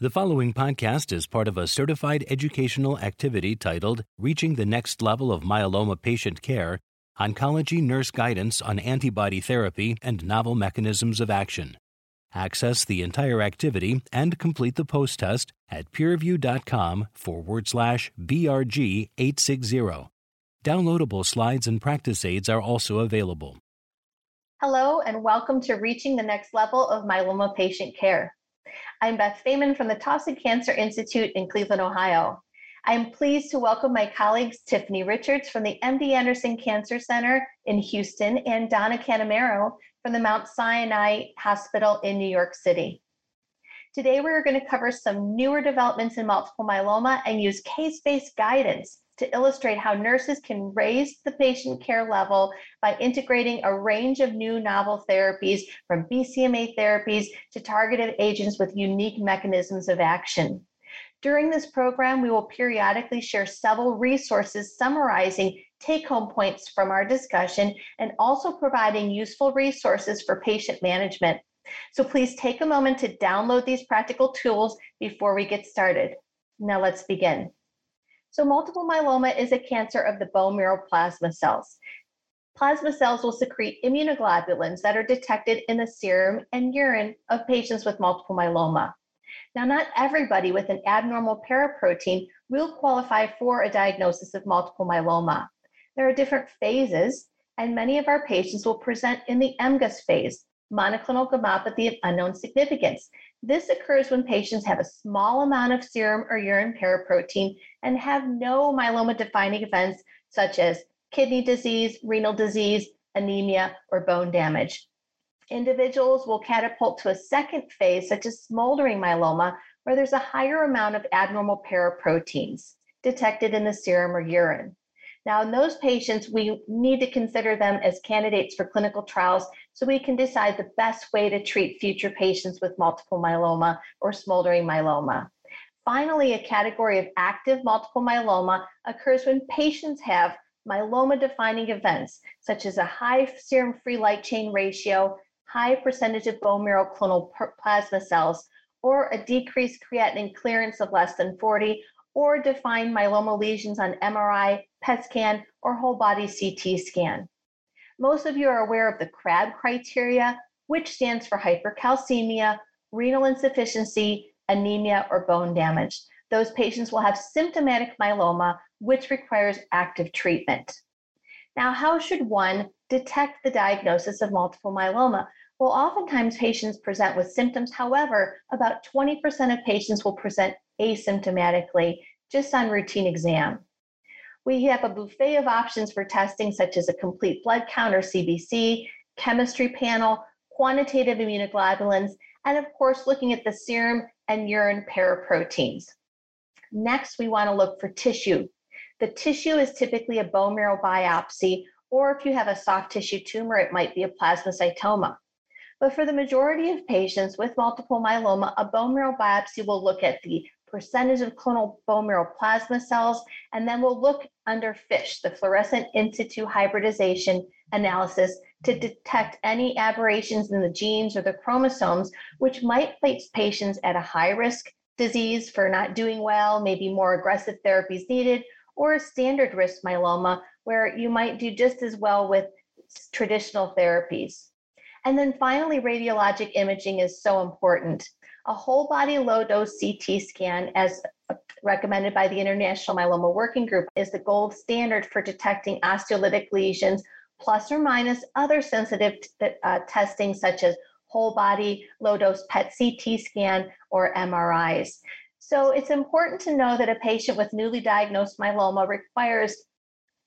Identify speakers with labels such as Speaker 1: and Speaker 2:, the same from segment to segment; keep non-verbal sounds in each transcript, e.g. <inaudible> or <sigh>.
Speaker 1: The following podcast is part of a certified educational activity titled Reaching the Next Level of Myeloma Patient Care Oncology Nurse Guidance on Antibody Therapy and Novel Mechanisms of Action. Access the entire activity and complete the post test at peerview.com forward slash BRG 860. Downloadable slides and practice aids are also available.
Speaker 2: Hello, and welcome to Reaching the Next Level of Myeloma Patient Care. I'm Beth Faiman from the Taussig Cancer Institute in Cleveland, Ohio. I am pleased to welcome my colleagues Tiffany Richards from the MD Anderson Cancer Center in Houston and Donna Catamero from the Mount Sinai Hospital in New York City. Today, we're going to cover some newer developments in multiple myeloma and use case based guidance to illustrate how nurses can raise the patient care level by integrating a range of new novel therapies from BCMA therapies to targeted agents with unique mechanisms of action. During this program, we will periodically share several resources summarizing take home points from our discussion and also providing useful resources for patient management. So please take a moment to download these practical tools before we get started. Now let's begin. So, multiple myeloma is a cancer of the bone marrow plasma cells. Plasma cells will secrete immunoglobulins that are detected in the serum and urine of patients with multiple myeloma. Now, not everybody with an abnormal paraprotein will qualify for a diagnosis of multiple myeloma. There are different phases, and many of our patients will present in the MGUS phase, monoclonal gammopathy of unknown significance. This occurs when patients have a small amount of serum or urine paraprotein and have no myeloma defining events such as kidney disease, renal disease, anemia, or bone damage. Individuals will catapult to a second phase, such as smoldering myeloma, where there's a higher amount of abnormal paraproteins detected in the serum or urine. Now, in those patients, we need to consider them as candidates for clinical trials so we can decide the best way to treat future patients with multiple myeloma or smoldering myeloma. Finally, a category of active multiple myeloma occurs when patients have myeloma defining events, such as a high serum free light chain ratio, high percentage of bone marrow clonal plasma cells, or a decreased creatinine clearance of less than 40, or defined myeloma lesions on MRI, PET scan, or whole body CT scan. Most of you are aware of the CRAB criteria, which stands for hypercalcemia, renal insufficiency, anemia, or bone damage. Those patients will have symptomatic myeloma, which requires active treatment. Now, how should one detect the diagnosis of multiple myeloma? Well, oftentimes patients present with symptoms. However, about 20% of patients will present asymptomatically just on routine exam. We have a buffet of options for testing, such as a complete blood count or CBC, chemistry panel, quantitative immunoglobulins, and of course, looking at the serum and urine paraproteins. Next, we want to look for tissue. The tissue is typically a bone marrow biopsy, or if you have a soft tissue tumor, it might be a plasmacytoma. But for the majority of patients with multiple myeloma, a bone marrow biopsy will look at the percentage of clonal bone marrow plasma cells, and then we'll look under FISH, the fluorescent in situ hybridization analysis, to detect any aberrations in the genes or the chromosomes, which might place patients at a high risk disease for not doing well, maybe more aggressive therapies needed, or a standard risk myeloma where you might do just as well with traditional therapies. And then finally, radiologic imaging is so important a whole body low dose CT scan, as recommended by the International Myeloma Working Group, is the gold standard for detecting osteolytic lesions, plus or minus other sensitive t- uh, testing such as whole body low dose PET CT scan or MRIs. So it's important to know that a patient with newly diagnosed myeloma requires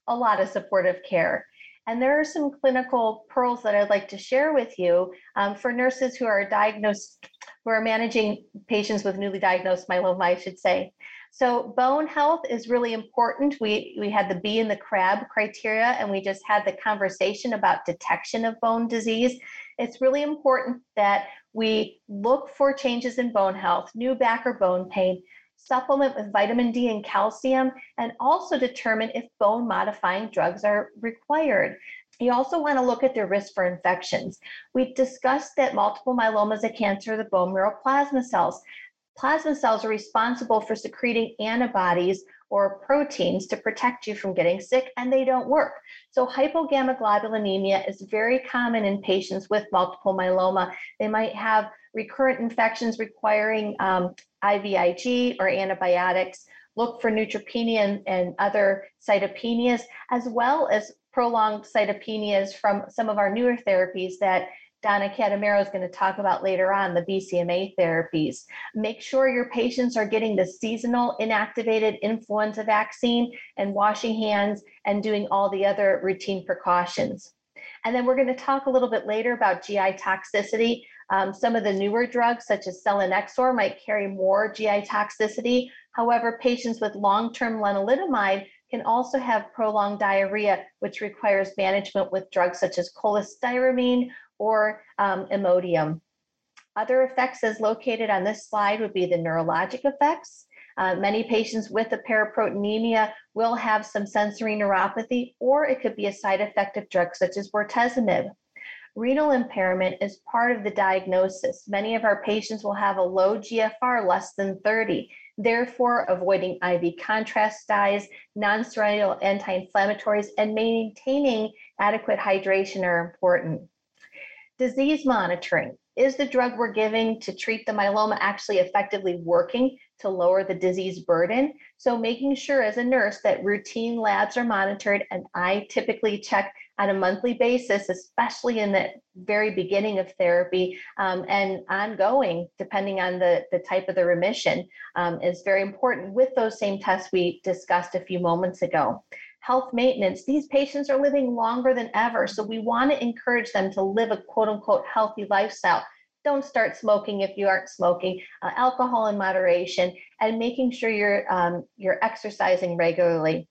Speaker 2: a lot of supportive care. And there are some clinical pearls that I'd like to share with you um, for nurses who are diagnosed we're managing patients with newly diagnosed myeloma, I should say. So bone health is really important. We we had the B and the CRAB criteria, and we just had the conversation about detection of bone disease. It's really important that we look for changes in bone health, new back or bone pain, supplement with vitamin D and calcium, and also determine if bone modifying drugs are required. You also want to look at their risk for infections. We discussed that multiple myeloma is a cancer of the bone marrow plasma cells. Plasma cells are responsible for secreting antibodies or proteins to protect you from getting sick, and they don't work. So, hypogammaglobulinemia is very common in patients with multiple myeloma. They might have recurrent infections requiring um, IVIG or antibiotics. Look for neutropenia and, and other cytopenias, as well as prolonged cytopenias from some of our newer therapies that Donna Catamero is going to talk about later on the BCMA therapies. Make sure your patients are getting the seasonal inactivated influenza vaccine and washing hands and doing all the other routine precautions. And then we're going to talk a little bit later about GI toxicity. Um, some of the newer drugs, such as selinexor, might carry more GI toxicity. However, patients with long term lenalidomide can also have prolonged diarrhea, which requires management with drugs such as cholestyramine or um, Imodium. Other effects as located on this slide would be the neurologic effects. Uh, many patients with a paraproteinemia will have some sensory neuropathy, or it could be a side effect of drugs such as bortezomib. Renal impairment is part of the diagnosis. Many of our patients will have a low GFR, less than 30. Therefore, avoiding IV contrast dyes, nonsteroidal anti inflammatories, and maintaining adequate hydration are important. Disease monitoring. Is the drug we're giving to treat the myeloma actually effectively working to lower the disease burden? So, making sure as a nurse that routine labs are monitored, and I typically check on a monthly basis, especially in the very beginning of therapy um, and ongoing, depending on the, the type of the remission, um, is very important with those same tests we discussed a few moments ago. Health maintenance, these patients are living longer than ever, so we want to encourage them to live a quote unquote healthy lifestyle don't start smoking if you aren't smoking uh, alcohol in moderation and making sure you're um, you're exercising regularly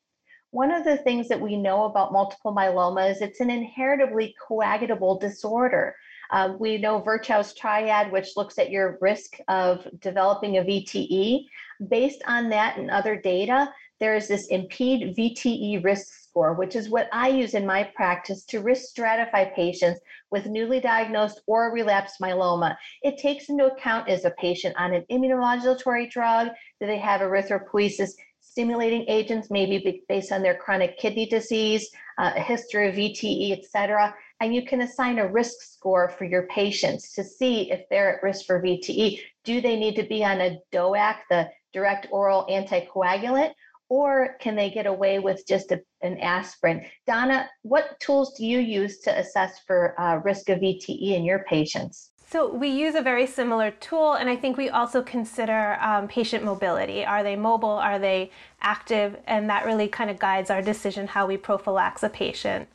Speaker 2: one of the things that we know about multiple myeloma is it's an inheritably coagulable disorder. Um, we know Virchow's triad, which looks at your risk of developing a VTE. Based on that and other data, there is this IMPEDE VTE risk score, which is what I use in my practice to risk stratify patients with newly diagnosed or relapsed myeloma. It takes into account is a patient on an immunomodulatory drug? Do they have erythropoiesis? stimulating agents, maybe based on their chronic kidney disease, uh, a history of VTE, et cetera. And you can assign a risk score for your patients to see if they're at risk for VTE. Do they need to be on a DOAC, the direct oral anticoagulant, or can they get away with just a, an aspirin? Donna, what tools do you use to assess for uh, risk of VTE in your patients?
Speaker 3: So we use a very similar tool, and I think we also consider um, patient mobility. Are they mobile? Are they active? And that really kind of guides our decision how we prophylax a patient.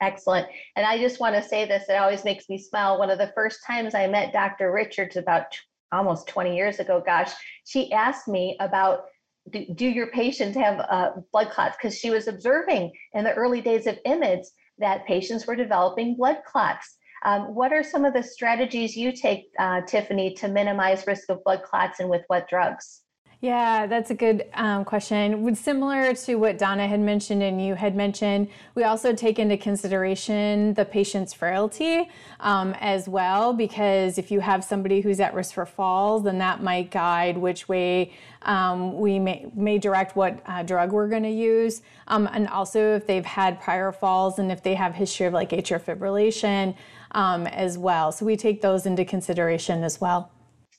Speaker 2: Excellent. And I just want to say this, it always makes me smile. One of the first times I met Dr. Richards about almost 20 years ago, gosh, she asked me about do, do your patients have uh, blood clots? Because she was observing in the early days of IMiDs that patients were developing blood clots. Um, what are some of the strategies you take, uh, Tiffany, to minimize risk of blood clots and with what drugs?
Speaker 4: Yeah, that's a good um, question. Similar to what Donna had mentioned and you had mentioned, we also take into consideration the patient's frailty um, as well, because if you have somebody who's at risk for falls, then that might guide which way um, we may, may direct what uh, drug we're going to use. Um, and also if they've had prior falls and if they have history of like atrial fibrillation um, as well. So we take those into consideration as well.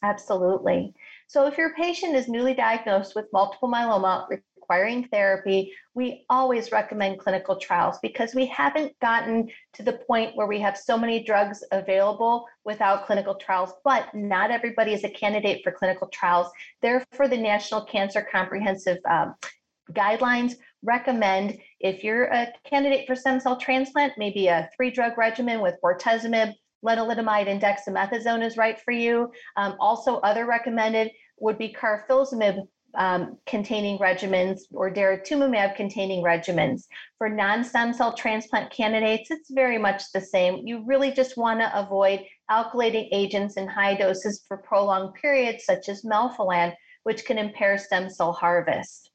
Speaker 2: Absolutely. So if your patient is newly diagnosed with multiple myeloma requiring therapy, we always recommend clinical trials because we haven't gotten to the point where we have so many drugs available without clinical trials, but not everybody is a candidate for clinical trials. Therefore, the National Cancer Comprehensive um, Guidelines recommend if you're a candidate for stem cell transplant, maybe a three drug regimen with bortezomib, lenalidomide, and dexamethasone is right for you. Um, also, other recommended would be carfilzomib um, containing regimens or daratumumab containing regimens. For non stem cell transplant candidates, it's very much the same. You really just want to avoid alkylating agents in high doses for prolonged periods, such as melphalan, which can impair stem cell harvest.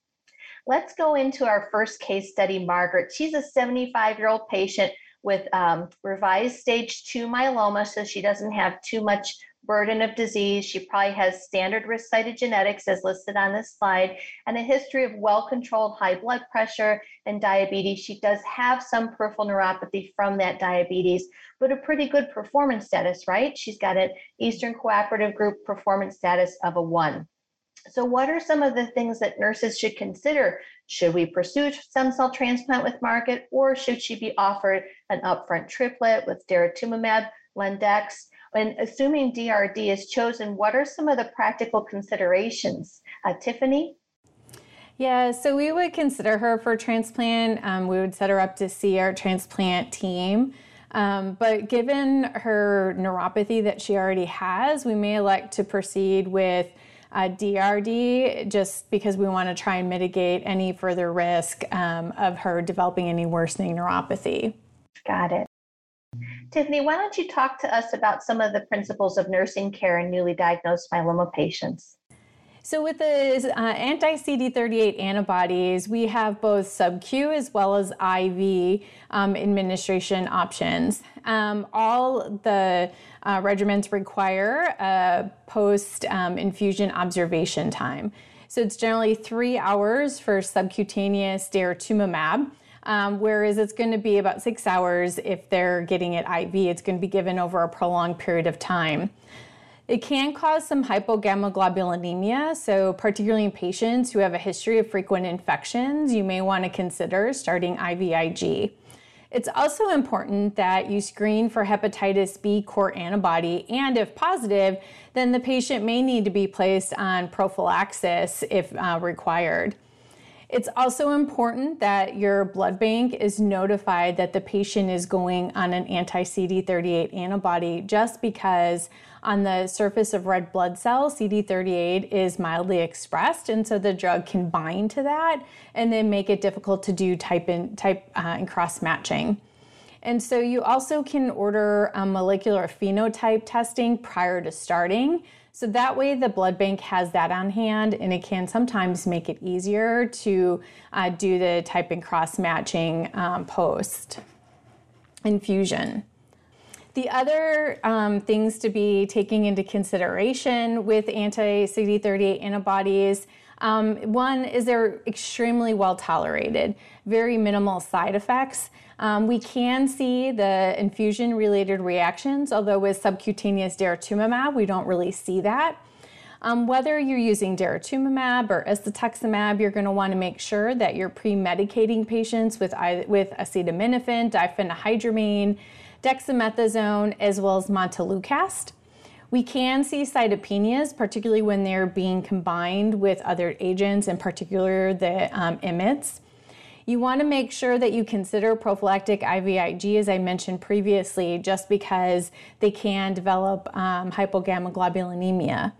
Speaker 2: Let's go into our first case study, Margaret. She's a 75 year old patient with um, revised stage two myeloma, so she doesn't have too much burden of disease. She probably has standard risk cytogenetics as listed on this slide and a history of well controlled high blood pressure and diabetes. She does have some peripheral neuropathy from that diabetes, but a pretty good performance status, right? She's got an Eastern Cooperative Group performance status of a one. So, what are some of the things that nurses should consider? Should we pursue stem cell transplant with Margaret, or should she be offered an upfront triplet with daratumumab, Lendex? And assuming DRD is chosen, what are some of the practical considerations? Uh, Tiffany?
Speaker 4: Yeah, so we would consider her for transplant. Um, we would set her up to see our transplant team. Um, but given her neuropathy that she already has, we may elect to proceed with uh, DRD just because we want to try and mitigate any further risk um, of her developing any worsening neuropathy.
Speaker 2: Got it. Tiffany, why don't you talk to us about some of the principles of nursing care in newly diagnosed myeloma patients?
Speaker 4: So, with the uh, anti CD38 antibodies, we have both sub Q as well as IV um, administration options. Um, all the uh, regimens require a post um, infusion observation time. So, it's generally three hours for subcutaneous daratumumab. Um, whereas it's going to be about six hours if they're getting it IV. It's going to be given over a prolonged period of time. It can cause some hypogammaglobulinemia, so particularly in patients who have a history of frequent infections, you may want to consider starting IVIG. It's also important that you screen for hepatitis B core antibody, and if positive, then the patient may need to be placed on prophylaxis if uh, required. It's also important that your blood bank is notified that the patient is going on an anti CD38 antibody just because on the surface of red blood cells, CD38 is mildly expressed, and so the drug can bind to that and then make it difficult to do type in type uh, and cross matching. And so you also can order a molecular phenotype testing prior to starting. So that way, the blood bank has that on hand, and it can sometimes make it easier to uh, do the type and cross matching um, post infusion. The other um, things to be taking into consideration with anti CD38 antibodies um, one is they're extremely well tolerated, very minimal side effects. Um, we can see the infusion related reactions, although with subcutaneous daratumumab, we don't really see that. Um, whether you're using daratumumab or isatuximab, you're going to want to make sure that you're pre-medicating patients with, with acetaminophen, diphenhydramine, dexamethasone, as well as montelukast. We can see cytopenias, particularly when they're being combined with other agents, in particular the um, IMiDs. You want to make sure that you consider prophylactic IVIG, as I mentioned previously, just because they can develop um, hypogammaglobulinemia.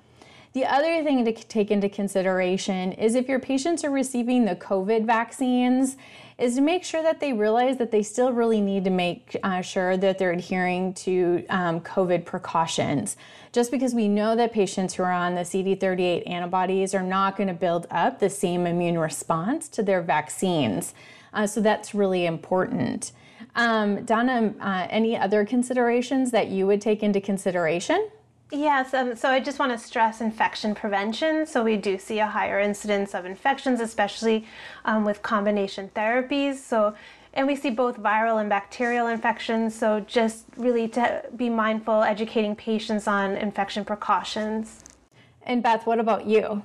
Speaker 4: The other thing to take into consideration is if your patients are receiving the COVID vaccines, is to make sure that they realize that they still really need to make uh, sure that they're adhering to um, COVID precautions. Just because we know that patients who are on the CD38 antibodies are not going to build up the same immune response to their vaccines. Uh, so that's really important. Um, Donna, uh, any other considerations that you would take into consideration?
Speaker 3: Yes, um, so I just want to stress infection prevention. So we do see a higher incidence of infections, especially um, with combination therapies. So and we see both viral and bacterial infections. So just really to be mindful, educating patients on infection precautions.
Speaker 4: And Beth, what about you?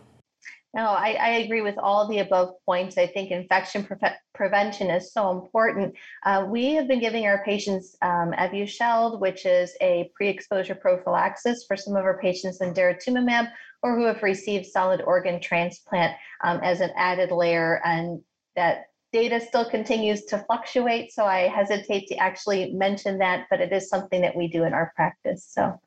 Speaker 2: No, I, I agree with all the above points. I think infection pre- prevention is so important. Uh, we have been giving our patients um, Evusheld, which is a pre-exposure prophylaxis for some of our patients in daratumumab or who have received solid organ transplant um, as an added layer, and that data still continues to fluctuate, so I hesitate to actually mention that, but it is something that we do in our practice. So,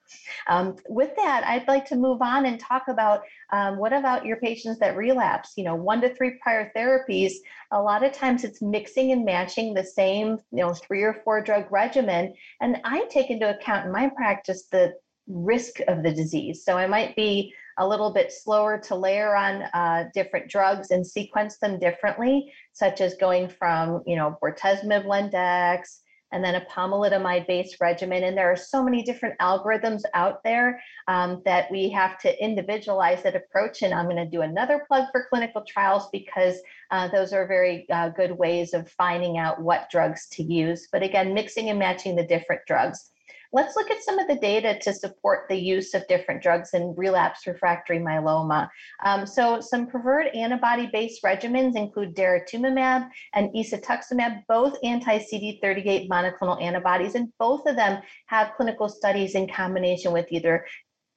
Speaker 2: um, with that, I'd like to move on and talk about um, what about your patients that relapse? You know, one to three prior therapies. A lot of times it's mixing and matching the same, you know, three or four drug regimen, and I take into account in my practice the risk of the disease. So I might be a little bit slower to layer on uh, different drugs and sequence them differently, such as going from, you know, bortezomib Lendex, and then a pomalidomide based regimen. And there are so many different algorithms out there um, that we have to individualize that approach. And I'm going to do another plug for clinical trials because uh, those are very uh, good ways of finding out what drugs to use. But again, mixing and matching the different drugs. Let's look at some of the data to support the use of different drugs in relapse refractory myeloma. Um, so some preferred antibody-based regimens include daratumumab and isatuximab, both anti-CD38 monoclonal antibodies, and both of them have clinical studies in combination with either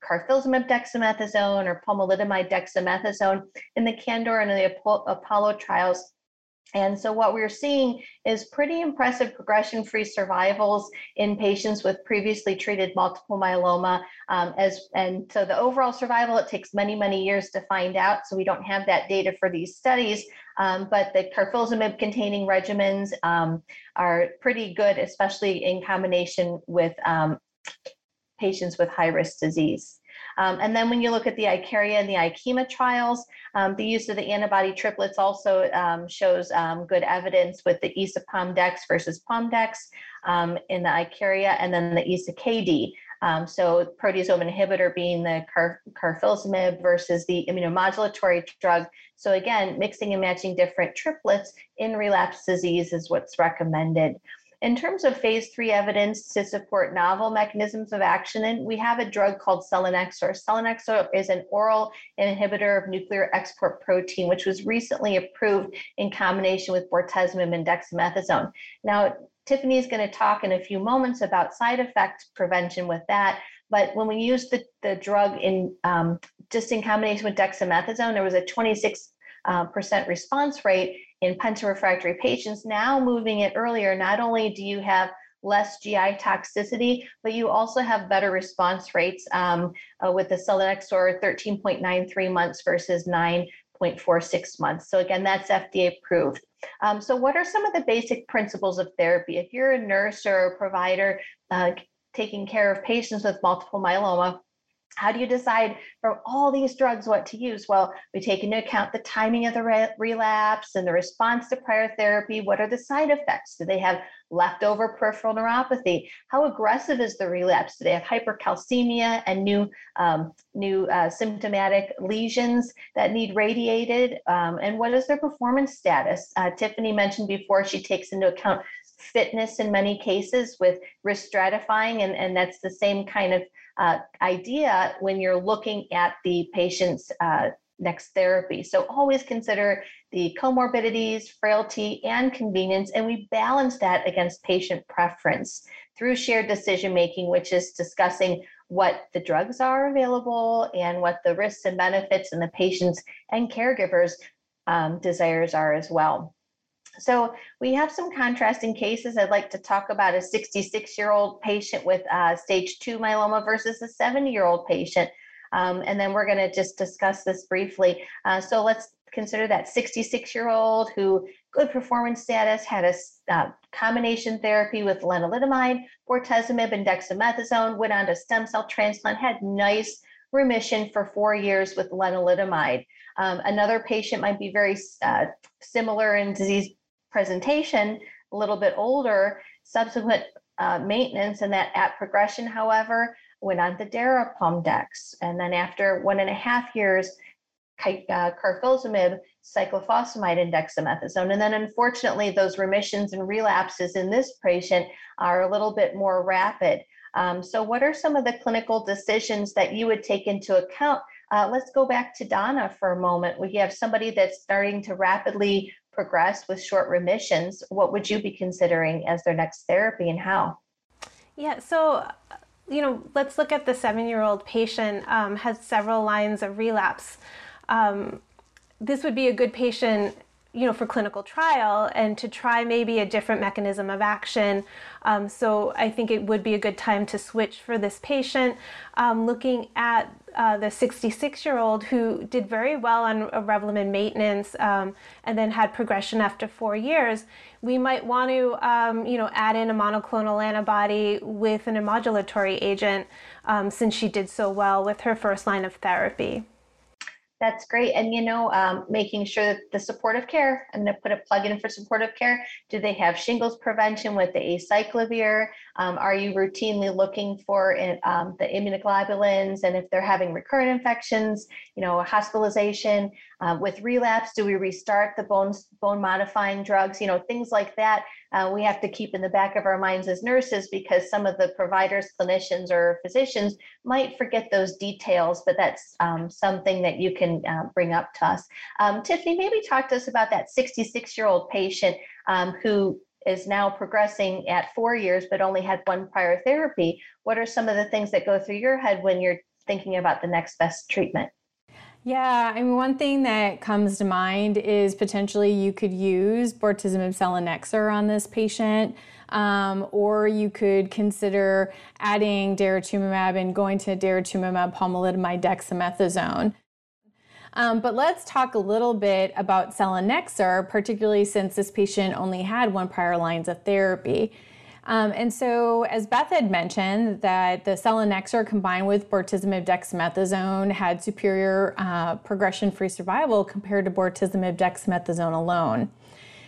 Speaker 2: carfilzomib dexamethasone or pomalidomide dexamethasone in the CANDOR and the Apollo trials and so what we're seeing is pretty impressive progression-free survivals in patients with previously treated multiple myeloma. Um, as and so the overall survival it takes many many years to find out. So we don't have that data for these studies. Um, but the carfilzomib containing regimens um, are pretty good, especially in combination with um, patients with high risk disease. Um, and then when you look at the ICARIA and the IKEMA trials, um, the use of the antibody triplets also um, shows um, good evidence with the ISA PomDex versus PomDex um, in the ICARIA and then the ISA KD. Um, so proteasome inhibitor being the car- carfilzomib versus the immunomodulatory drug. So again, mixing and matching different triplets in relapse disease is what's recommended. In terms of phase three evidence to support novel mechanisms of action, and we have a drug called selinexor. Selinexor is an oral inhibitor of nuclear export protein, which was recently approved in combination with bortezomib and dexamethasone. Now, Tiffany is going to talk in a few moments about side effect prevention with that. But when we used the, the drug in um, just in combination with dexamethasone, there was a 26 uh, percent response rate in penta-refractory patients. Now moving it earlier, not only do you have less GI toxicity, but you also have better response rates um, uh, with the selinexor 13.93 months versus 9.46 months. So again, that's FDA approved. Um, so what are some of the basic principles of therapy? If you're a nurse or a provider uh, taking care of patients with multiple myeloma, how do you decide from all these drugs what to use? Well, we take into account the timing of the re- relapse and the response to prior therapy. What are the side effects? Do they have leftover peripheral neuropathy? How aggressive is the relapse? Do they have hypercalcemia and new um, new uh, symptomatic lesions that need radiated? Um, and what is their performance status? Uh, Tiffany mentioned before she takes into account fitness in many cases with risk stratifying, and, and that's the same kind of uh, idea when you're looking at the patient's uh, next therapy. So always consider the comorbidities, frailty, and convenience, and we balance that against patient preference through shared decision making, which is discussing what the drugs are available and what the risks and benefits and the patients and caregivers um, desires are as well. So we have some contrasting cases. I'd like to talk about a 66 year old patient with uh, stage two myeloma versus a 70 year old patient. Um, and then we're going to just discuss this briefly. Uh, so let's consider that 66 year old who good performance status had a uh, combination therapy with lenalidomide, bortezomib, and dexamethasone, went on to stem cell transplant, had nice remission for four years with lenalidomide. Um, another patient might be very uh, similar in disease presentation, a little bit older, subsequent uh, maintenance and that at progression, however, went on the Darapomdex. And then after one and a half years, uh, carfilzomib, cyclophosphamide, and dexamethasone. And then unfortunately, those remissions and relapses in this patient are a little bit more rapid. Um, so what are some of the clinical decisions that you would take into account? Uh, let's go back to Donna for a moment. We have somebody that's starting to rapidly progress with short remissions, what would you be considering as their next therapy and how?
Speaker 3: Yeah, so you know, let's look at the seven-year-old patient um, has several lines of relapse. Um, this would be a good patient you know, for clinical trial and to try maybe a different mechanism of action. Um, so I think it would be a good time to switch for this patient. Um, looking at uh, the 66 year old who did very well on Revlimid maintenance um, and then had progression after four years, we might want to, um, you know, add in a monoclonal antibody with an immunomodulatory agent um, since she did so well with her first line of therapy.
Speaker 2: That's great. And, you know, um, making sure that the supportive care, I'm going to put a plug in for supportive care. Do they have shingles prevention with the acyclovir? Um, are you routinely looking for um, the immunoglobulins? And if they're having recurrent infections, you know, hospitalization uh, with relapse, do we restart the bone, bone modifying drugs? You know, things like that. Uh, we have to keep in the back of our minds as nurses because some of the providers, clinicians, or physicians might forget those details, but that's um, something that you can uh, bring up to us. Um, Tiffany, maybe talk to us about that 66 year old patient um, who is now progressing at four years but only had one prior therapy. What are some of the things that go through your head when you're thinking about the next best treatment?
Speaker 4: Yeah, I mean, one thing that comes to mind is potentially you could use bortezomib selinexor on this patient, um, or you could consider adding daratumumab and going to daratumumab pomalidomide dexamethasone. Um, but let's talk a little bit about selinexor, particularly since this patient only had one prior lines of therapy. Um, and so, as Beth had mentioned, that the selinexor combined with bortezomib dexamethasone had superior uh, progression-free survival compared to bortezomib dexamethasone alone.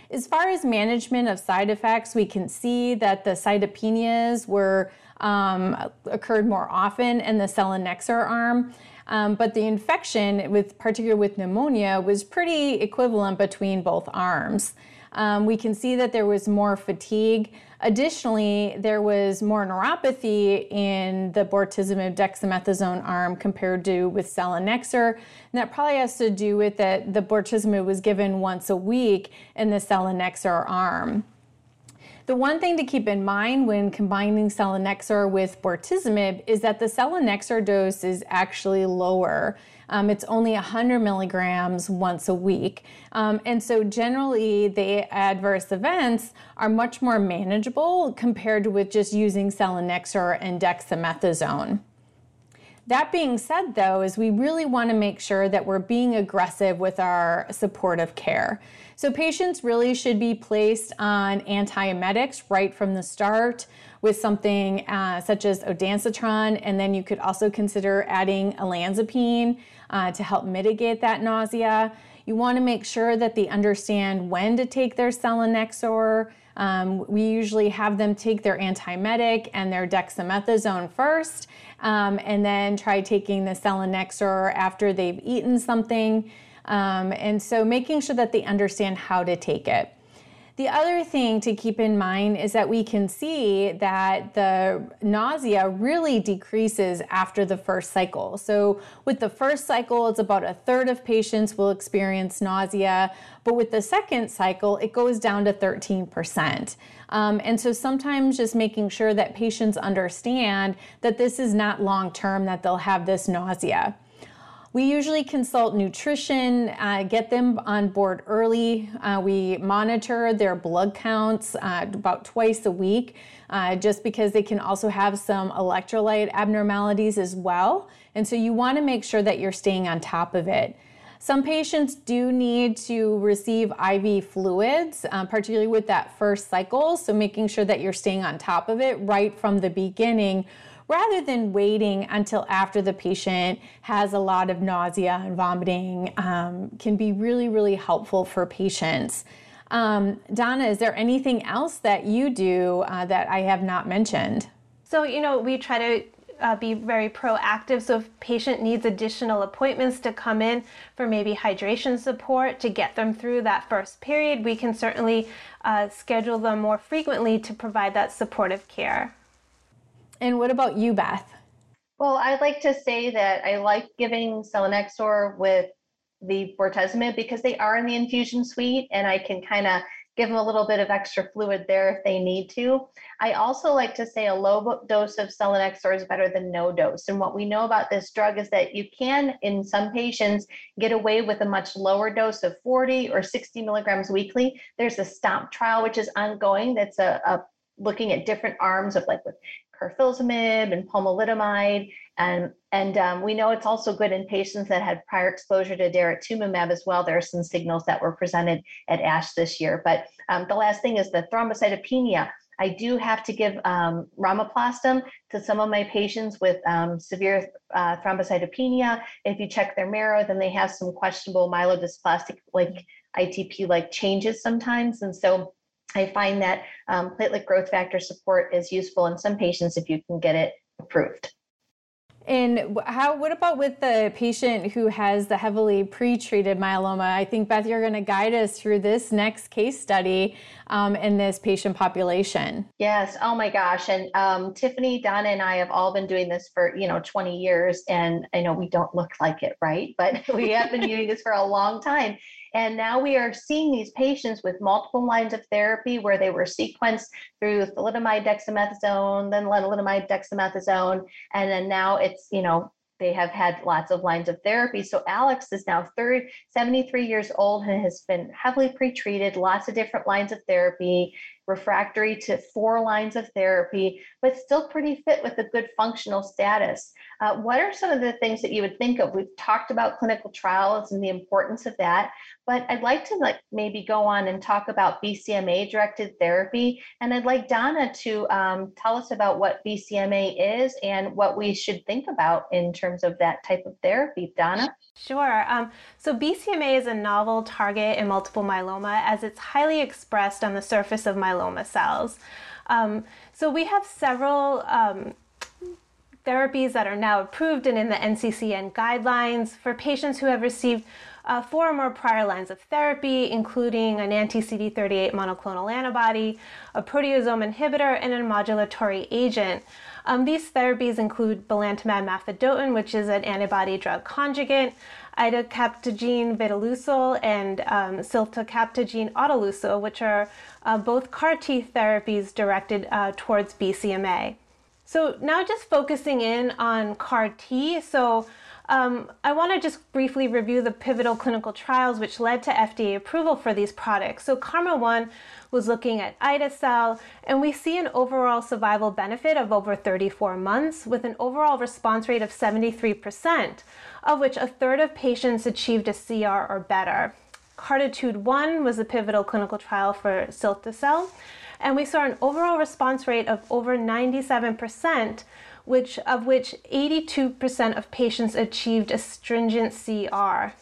Speaker 4: As far as management of side effects, we can see that the cytopenias were um, occurred more often in the selinexor arm. Um, but the infection, with particularly with pneumonia, was pretty equivalent between both arms. Um, we can see that there was more fatigue. Additionally, there was more neuropathy in the bortezomib dexamethasone arm compared to with selinexor. And that probably has to do with that the bortezomib was given once a week in the selinexor arm. The one thing to keep in mind when combining selinexor with bortezomib is that the selinexor dose is actually lower. Um, it's only 100 milligrams once a week. Um, and so generally the adverse events are much more manageable compared with just using selinexor and dexamethasone. That being said, though, is we really want to make sure that we're being aggressive with our supportive care. So patients really should be placed on antiemetics right from the start with something uh, such as ondansetron, and then you could also consider adding olanzapine uh, to help mitigate that nausea. You want to make sure that they understand when to take their selinexor. Um, we usually have them take their antiemetic and their dexamethasone first, um, and then try taking the selinexor after they've eaten something. Um, and so making sure that they understand how to take it. The other thing to keep in mind is that we can see that the nausea really decreases after the first cycle. So, with the first cycle, it's about a third of patients will experience nausea, but with the second cycle, it goes down to 13%. Um, and so, sometimes just making sure that patients understand that this is not long term, that they'll have this nausea. We usually consult nutrition, uh, get them on board early. Uh, we monitor their blood counts uh, about twice a week, uh, just because they can also have some electrolyte abnormalities as well. And so you want to make sure that you're staying on top of it. Some patients do need to receive IV fluids, uh, particularly with that first cycle. So making sure that you're staying on top of it right from the beginning rather than waiting until after the patient has a lot of nausea and vomiting um, can be really, really helpful for patients. Um, Donna, is there anything else that you do uh, that I have not mentioned?
Speaker 3: So, you know, we try to uh, be very proactive. So if patient needs additional appointments to come in for maybe hydration support to get them through that first period, we can certainly uh, schedule them more frequently to provide that supportive care.
Speaker 4: And what about you, Beth?
Speaker 2: Well, I'd like to say that I like giving selinexor with the bortezomib because they are in the infusion suite and I can kind of give them a little bit of extra fluid there if they need to. I also like to say a low dose of selinexor is better than no dose. And what we know about this drug is that you can, in some patients, get away with a much lower dose of 40 or 60 milligrams weekly. There's a STOMP trial, which is ongoing, that's a, a looking at different arms of like with carfilzomib and pomalidomide. And, and um, we know it's also good in patients that had prior exposure to daratumumab as well. There are some signals that were presented at ASH this year. But um, the last thing is the thrombocytopenia. I do have to give um, to some of my patients with um, severe uh, thrombocytopenia. If you check their marrow, then they have some questionable myelodysplastic like ITP like changes sometimes. And so I find that um, platelet growth factor support is useful in some patients if you can get it approved.
Speaker 4: And how? What about with the patient who has the heavily pre-treated myeloma? I think Beth, you're going to guide us through this next case study um, in this patient population.
Speaker 2: Yes. Oh my gosh. And um, Tiffany, Donna, and I have all been doing this for you know 20 years, and I know we don't look like it, right? But <laughs> we have been doing this for a long time. And now we are seeing these patients with multiple lines of therapy where they were sequenced through thalidomide dexamethasone, then lenalidomide dexamethasone, and then now it's, you know, they have had lots of lines of therapy. So Alex is now 30, 73 years old and has been heavily pretreated, lots of different lines of therapy, refractory to four lines of therapy, but still pretty fit with a good functional status. Uh, what are some of the things that you would think of? We've talked about clinical trials and the importance of that, but I'd like to like maybe go on and talk about BCMA directed therapy, and I'd like Donna to um, tell us about what BCMA is and what we should think about in terms of that type of therapy. Donna.
Speaker 3: Sure. Um, so BCMA is a novel target in multiple myeloma as it's highly expressed on the surface of myeloma cells. Um, so we have several um, therapies that are now approved and in the NCCN guidelines for patients who have received uh, four or more prior lines of therapy, including an anti CD38 monoclonal antibody, a proteasome inhibitor, and a modulatory agent. Um, these therapies include belantamab mafodotin, which is an antibody drug conjugate, idecabtagene vicleucel, and um, ciltacabtagene autoleucel, which are uh, both CAR T therapies directed uh, towards BCMA. So now just focusing in on CAR T. So um, I want to just briefly review the pivotal clinical trials which led to FDA approval for these products. So KarMMa 1 was looking at ide-cel, and we see an overall survival benefit of over 34 months with an overall response rate of 73%, of which a third of patients achieved a CR or better. CARTITUDE 1 was a pivotal clinical trial for cilta-cel, and we saw an overall response rate of over 97%, which of which 82% of patients achieved a stringent CR.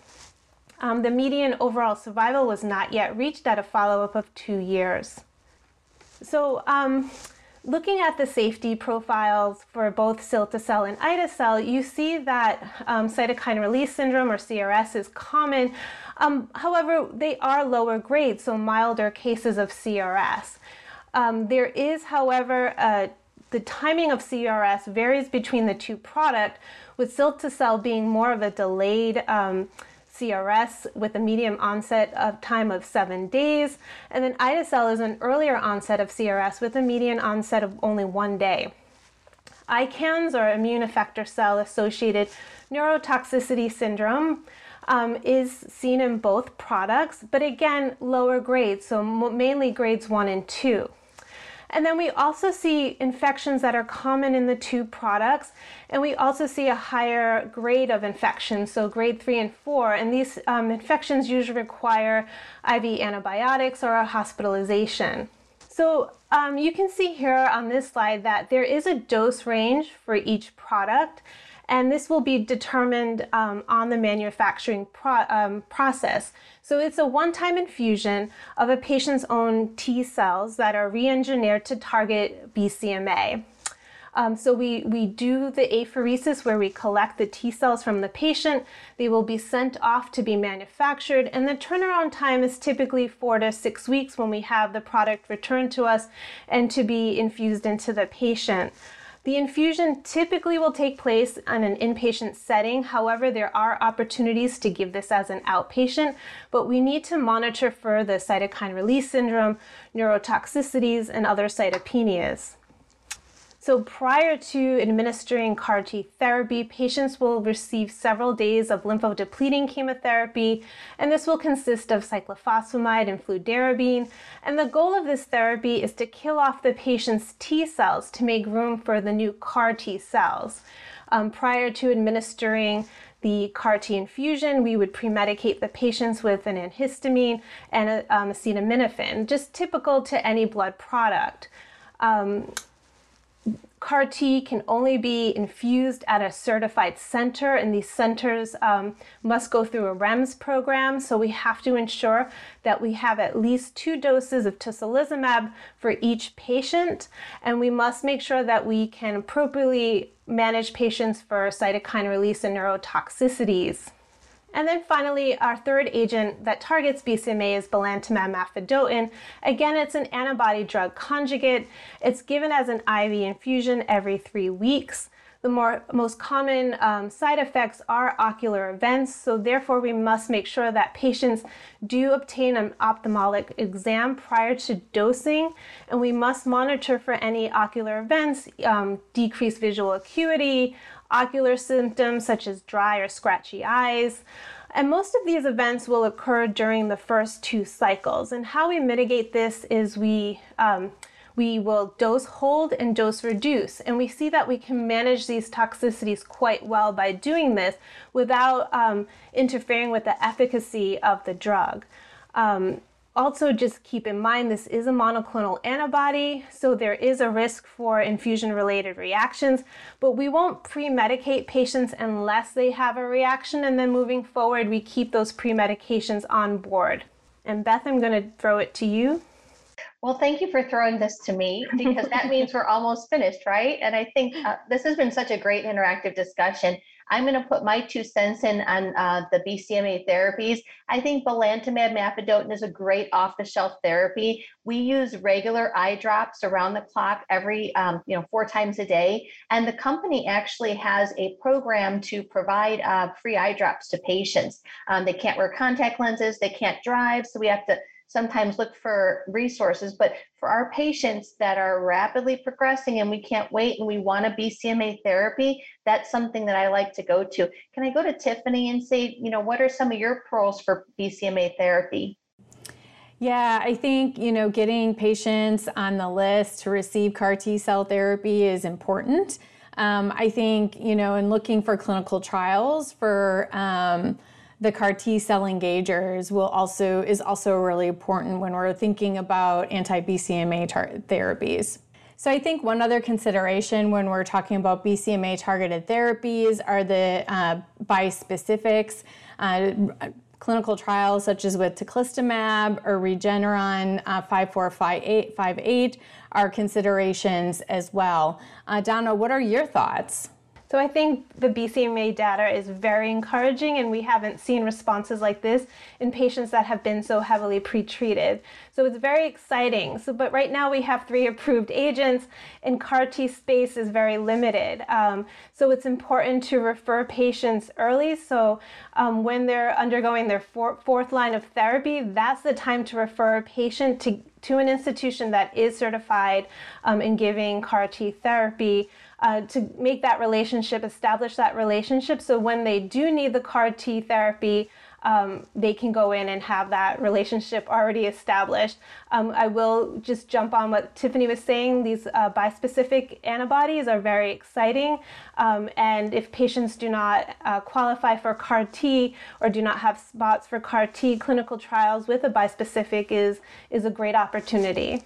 Speaker 3: Um, the median overall survival was not yet reached at a follow-up of two years. So um, looking at the safety profiles for both cilta-cel and ide-cel, you see that um, cytokine release syndrome or CRS is common. Um, however, they are lower grade, so milder cases of CRS. Um, there is, however, uh, the timing of CRS varies between the two product, with cilta-cel being more of a delayed um, CRS with a medium onset of time of seven days, and then ide-cel is an earlier onset of CRS with a median onset of only one day. ICANS, or immune effector cell associated neurotoxicity syndrome, um, is seen in both products, but again, lower grades, so mainly grades one and two. And then we also see infections that are common in the two products, and we also see a higher grade of infection, so grade three and four. And these um, infections usually require IV antibiotics or a hospitalization. So um, you can see here on this slide that there is a dose range for each product and this will be determined um, on the manufacturing pro um, process. So it's a one-time infusion of a patient's own T cells that are re-engineered to target BCMA. Um, so we, we do the apheresis where we collect the T cells from the patient. They will be sent off to be manufactured, and the turnaround time is typically four to six weeks when we have the product returned to us and to be infused into the patient. The infusion typically will take place in an inpatient setting. However, there are opportunities to give this as an outpatient, but we need to monitor for the cytokine release syndrome, neurotoxicities, and other cytopenias. So prior to administering CAR T therapy, patients will receive several days of lymphodepleting chemotherapy, and this will consist of cyclophosphamide and fludarabine. And the goal of this therapy is to kill off the patient's T cells to make room for the new CAR T cells. Um, prior to administering the CAR T infusion, we would premedicate the patients with an antihistamine and a, um, acetaminophen, just typical to any blood product. Um, CAR T can only be infused at a certified center, and these centers um, must go through a REMS program. So we have to ensure that we have at least two doses of tocilizumab for each patient, and we must make sure that we can appropriately manage patients for cytokine release and neurotoxicities. And then finally, our third agent that targets BCMA is belantamab mafodotin. Again, it's an antibody drug conjugate. It's given as an IV infusion every three weeks. The more, most common um, side effects are ocular events, so therefore we must make sure that patients do obtain an ophthalmic exam prior to dosing, and we must monitor for any ocular events, um, decreased visual acuity, ocular symptoms such as dry or scratchy eyes. And most of these events will occur during the first two cycles. And how we mitigate this is we um, we will dose hold and dose reduce. And we see that we can manage these toxicities quite well by doing this without um, interfering with the efficacy of the drug. Um, also, just keep in mind this is a monoclonal antibody, so there is a risk for infusion related reactions, but we won't pre medicate patients unless they have a reaction, and then moving forward, we keep those pre medications on board. And Beth, I'm going to throw it to you.
Speaker 2: Well, thank you for throwing this to me because that means we're almost finished, right? And I think uh, this has been such a great interactive discussion. I'm going to put my two cents in on uh, the BCMA therapies. I think belantamab mafodotin is a great off-the-shelf therapy. We use regular eye drops around the clock every, um, you know, four times a day. And the company actually has a program to provide uh, free eye drops to patients. Um, they can't wear contact lenses, they can't drive, so we have to sometimes look for resources. But for our patients that are rapidly progressing and we can't wait and we want a BCMA therapy, that's something that I like to go to. Can I go to Tiffany and say, you know, what are some of your pearls for BCMA therapy?
Speaker 4: Yeah, I think, you know, getting patients on the list to receive CAR T cell therapy is important. Um, I think, you know, in looking for clinical trials for um, the CAR T cell engagers will also is also really important when we're thinking about anti-BCMA tar- therapies. So I think one other consideration when we're talking about BCMA targeted therapies are the uh, bispecifics. Uh, clinical trials such as with teclistamab or Regeneron uh, 5458 are considerations as well. Uh, Donna, what are your thoughts?
Speaker 3: So I think the BCMA data is very encouraging, and we haven't seen responses like this in patients that have been so heavily pretreated. So it's very exciting. So, but right now we have three approved agents, and CAR T space is very limited. Um, so it's important to refer patients early. So um, when they're undergoing their four, fourth line of therapy, that's the time to refer a patient to to an institution that is certified um, in giving CAR T therapy. Uh, to make that relationship, establish that relationship. So when they do need the CAR T therapy, um, they can go in and have that relationship already established. Um, I will just jump on what Tiffany was saying. These uh, bispecific antibodies are very exciting. Um, and if patients do not uh, qualify for CAR T or do not have spots for CAR T, clinical trials with a bispecific is, is a great opportunity.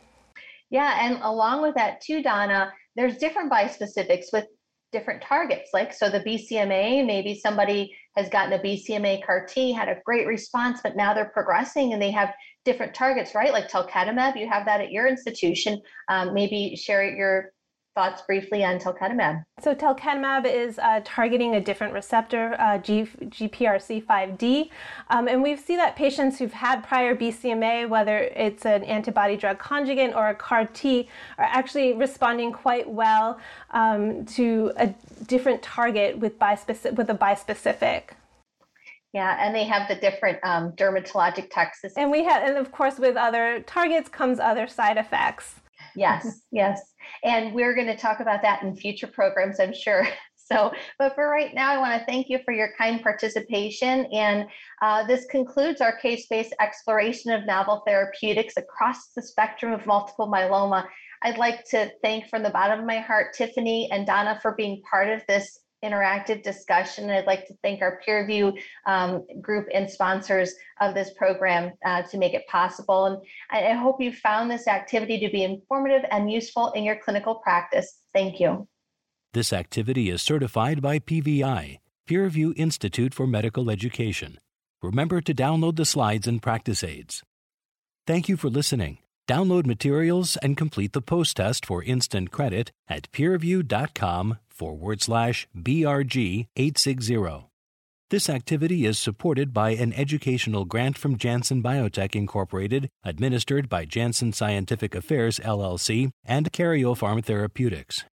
Speaker 2: Yeah, and along with that too, Donna, there's different bispecifics with different targets. Like, so the BCMA, maybe somebody has gotten a BCMA CAR T, had a great response, but now they're progressing and they have different targets, right? Like talquetamab, you have that at your institution. Um, maybe share your thoughts briefly on talquetamab.
Speaker 3: So talquetamab is uh, targeting a different receptor, uh, G- GPRC5D, um, and we see that patients who've had prior BCMA, whether it's an antibody drug conjugate or a CAR T, are actually responding quite well um, to a different target with bispecific with a bispecific.
Speaker 2: Yeah, and they have the different um, dermatologic toxicities.
Speaker 3: And we have, and of course, with other targets comes other side effects.
Speaker 2: Yes, yes. And we're going to talk about that in future programs, I'm sure. <laughs> So, but for right now, I want to thank you for your kind participation. And uh, this concludes our case based exploration of novel therapeutics across the spectrum of multiple myeloma. I'd like to thank from the bottom of my heart Tiffany and Donna for being part of this interactive discussion. I'd like to thank our peer review um, group and sponsors of this program uh, to make it possible. And I, I hope you found this activity to be informative and useful in your clinical practice. Thank you.
Speaker 1: This activity is certified by PVI, PeerView Institute for Medical Education. Remember to download the slides and practice aids. Thank you for listening. Download materials and complete the post test for instant credit at peerview.com forward slash BRG 860. This activity is supported by an educational grant from Janssen Biotech Incorporated, administered by Janssen Scientific Affairs LLC and Karyopharm Therapeutics.